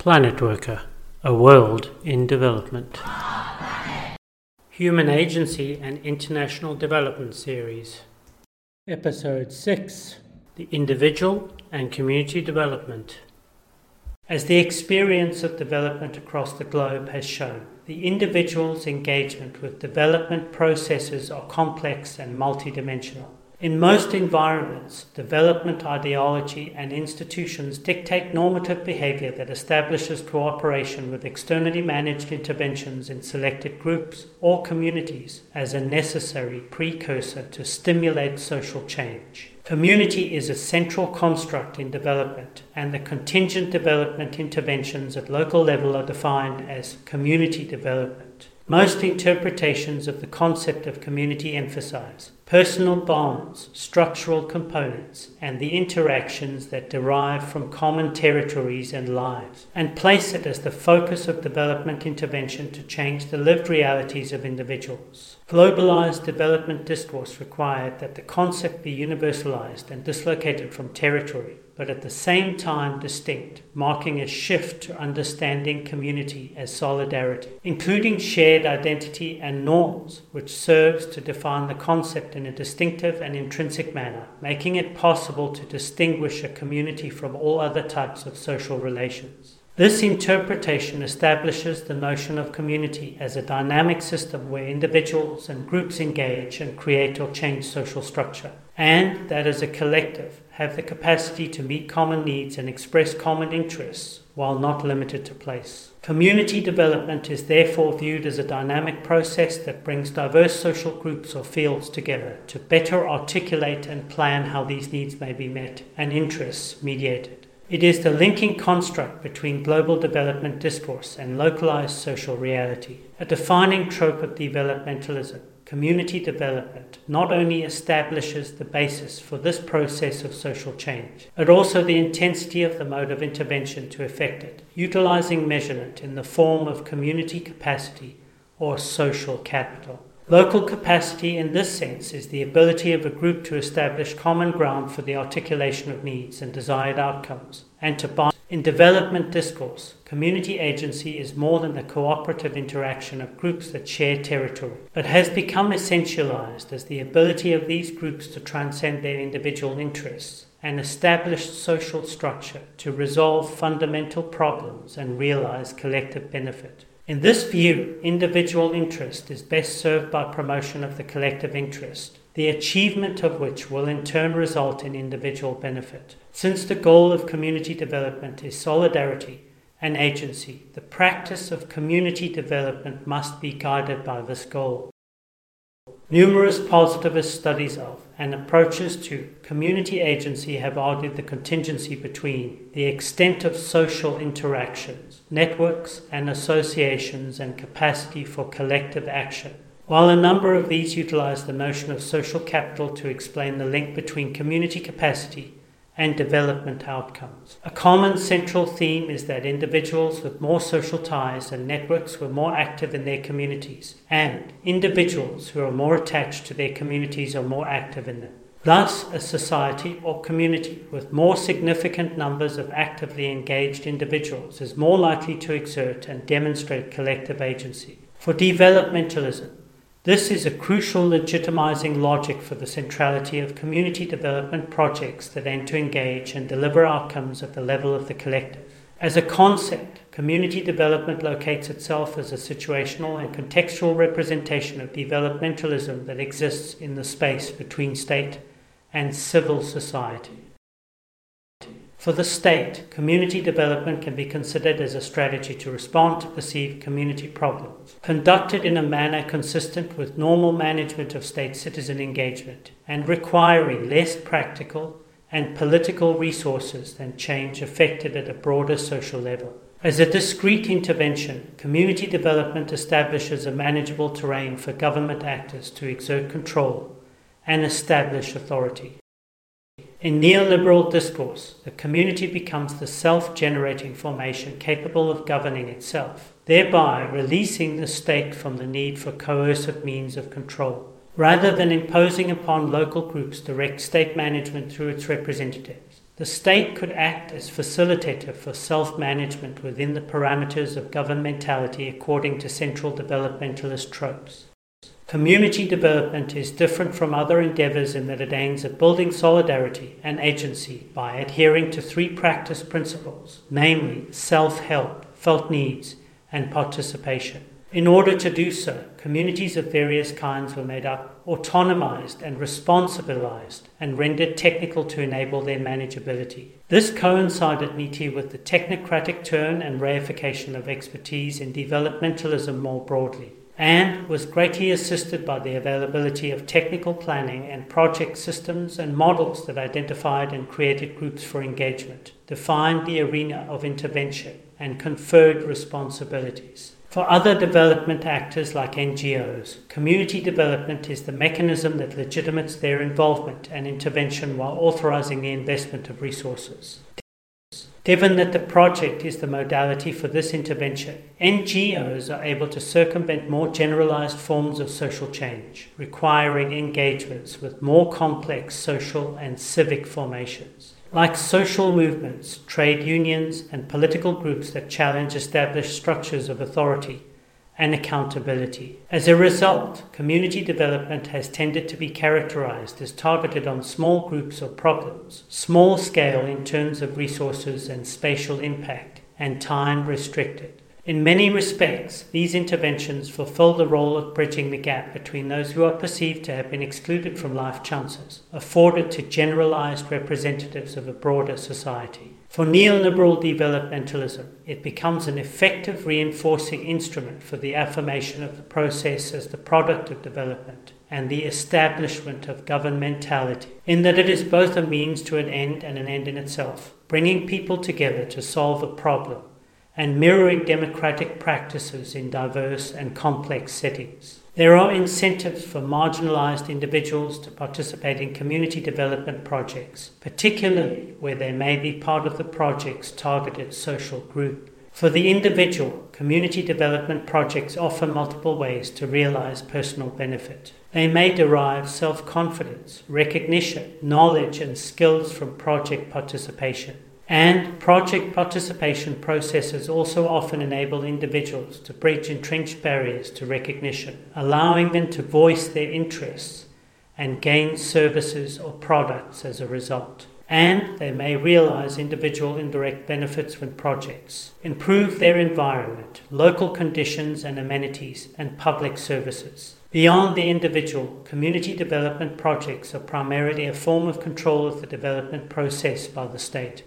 PlanetWorka, a world in development. Human Agency and International Development Series. Episode 6 The Individual and Community Development. As the experience of development across the globe has shown, the individual's engagement with development processes are complex and multidimensional. In most environments, development ideology and institutions dictate normative behavior that establishes cooperation with externally managed interventions in selected groups or communities as a necessary precursor to stimulate social change. Community is a central construct in development, and the contingent development interventions at local level are defined as community development. Most interpretations of the concept of community emphasize personal bonds, structural components, and the interactions that derive from common territories and lives, and place it as the focus of development intervention to change the lived realities of individuals. Globalized development discourse required that the concept be universalized and dislocated from territory but at the same time distinct, marking a shift to understanding community as solidarity, including shared identity and norms, which serves to define the concept in a distinctive and intrinsic manner, making it possible to distinguish a community from all other types of social relations. This interpretation establishes the notion of community as a dynamic system where individuals and groups engage and create or change social structure, and that as a collective, have the capacity to meet common needs and express common interests while not limited to place. Community development is therefore viewed as a dynamic process that brings diverse social groups or fields together to better articulate and plan how these needs may be met and interests mediated. It is the linking construct between global development discourse and localized social reality, a defining trope of developmentalism community development not only establishes the basis for this process of social change, but also the intensity of the mode of intervention to effect it, utilizing measurement in the form of community capacity or social capital. Local capacity, in this sense, is the ability of a group to establish common ground for the articulation of needs and desired outcomes, and to bind in development discourse, community agency is more than the cooperative interaction of groups that share territory, but has become essentialized as the ability of these groups to transcend their individual interests and establish social structure to resolve fundamental problems and realize collective benefit. In this view, individual interest is best served by promotion of the collective interest, the achievement of which will in turn result in individual benefit. Since the goal of community development is solidarity and agency, the practice of community development must be guided by this goal. Numerous positivist studies of and approaches to community agency have argued the contingency between the extent of social interactions, networks and associations, and capacity for collective action. While a number of these utilize the notion of social capital to explain the link between community capacity and development outcomes. A common central theme is that individuals with more social ties and networks were more active in their communities, and individuals who are more attached to their communities are more active in them. Thus, a society or community with more significant numbers of actively engaged individuals is more likely to exert and demonstrate collective agency. For developmentalism, this is a crucial legitimizing logic for the centrality of community development projects that aim to engage and deliver outcomes at the level of the collective. As a concept, community development locates itself as a situational and contextual representation of developmentalism that exists in the space between state and civil society. For the state, community development can be considered as a strategy to respond to perceived community problems, conducted in a manner consistent with normal management of state citizen engagement and requiring less practical and political resources than change effected at a broader social level. As a discrete intervention, community development establishes a manageable terrain for government actors to exert control and establish authority. In neoliberal discourse, the community becomes the self generating formation capable of governing itself, thereby releasing the state from the need for coercive means of control. Rather than imposing upon local groups direct state management through its representatives, The state could act as facilitator for self management within the parameters of governmentality according to central developmentalist tropes. Community development is different from other endeavors in that it aims at building solidarity and agency by adhering to three practice principles, namely self help, felt needs, and participation. In order to do so, communities of various kinds were made up, autonomized, and responsibilized, and rendered technical to enable their manageability. This coincided neatly with the technocratic turn and reification of expertise in developmentalism more broadly, and was greatly assisted by the availability of technical planning and project systems and models that identified and created groups for engagement, defined the arena of intervention, and conferred responsibilities. For other development actors like NGOs, community development is the mechanism that legitimates their involvement and intervention while authorizing the investment of resources. Given that the project is the modality for this intervention, NGOs are able to circumvent more generalized forms of social change, requiring engagements with more complex social and civic formations. Like social movements, trade unions, and political groups that challenge established structures of authority and accountability. As a result, community development has tended to be characterized as targeted on small groups or problems, small scale in terms of resources and spatial impact, and time restricted. In many respects, these interventions fulfill the role of bridging the gap between those who are perceived to have been excluded from life chances, afforded to generalized representatives of a broader society. For neoliberal developmentalism, it becomes an effective reinforcing instrument for the affirmation of the process as the product of development and the establishment of governmentality, in that it is both a means to an end and an end in itself, bringing people together to solve a problem and mirroring democratic practices in diverse and complex settings. There are incentives for marginalized individuals to participate in community development projects, particularly where they may be part of the project's targeted social group. For the individual, community development projects offer multiple ways to realize personal benefit. They may derive self confidence, recognition, knowledge, and skills from project participation. And project participation processes also often enable individuals to breach entrenched barriers to recognition, allowing them to voice their interests and gain services or products as a result. And they may realize individual indirect benefits from projects, improve their environment, local conditions and amenities, and public services. Beyond the individual, community development projects are primarily a form of control of the development process by the state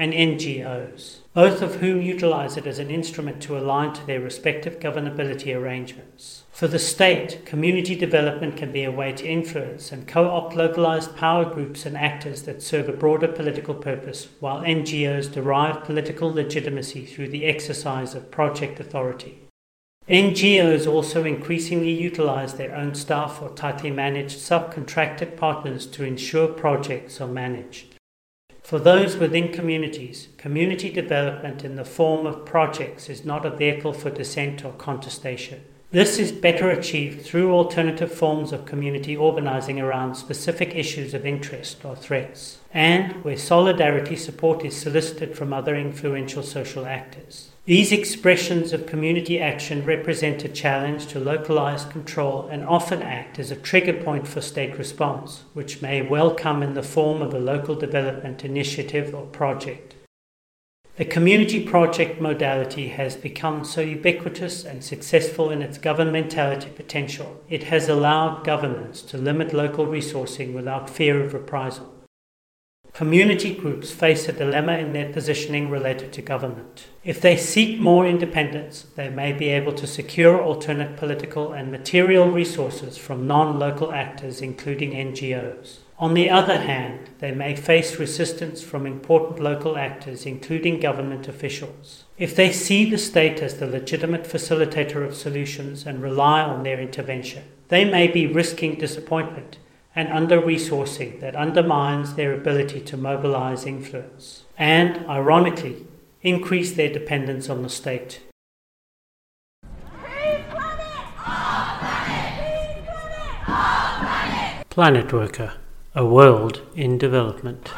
and NGOs, both of whom utilize it as an instrument to align to their respective governability arrangements. For the state, community development can be a way to influence and co opt localized power groups and actors that serve a broader political purpose, while NGOs derive political legitimacy through the exercise of project authority. NGOs also increasingly utilize their own staff or tightly managed subcontracted partners to ensure projects are managed. For those within communities, community development in the form of projects is not a vehicle for dissent or contestation. This is better achieved through alternative forms of community organizing around specific issues of interest or threats, and where solidarity support is solicited from other influential social actors. These expressions of community action represent a challenge to localized control and often act as a trigger point for state response, which may well come in the form of a local development initiative or project. The community project modality has become so ubiquitous and successful in its governmentality potential, it has allowed governments to limit local resourcing without fear of reprisal. Community groups face a dilemma in their positioning related to government. If they seek more independence, they may be able to secure alternate political and material resources from non local actors, including NGOs. On the other hand, they may face resistance from important local actors, including government officials. If they see the state as the legitimate facilitator of solutions and rely on their intervention, they may be risking disappointment and under resourcing that undermines their ability to mobilize influence and, ironically, increase their dependence on the state. PlanetWorka, a world in development.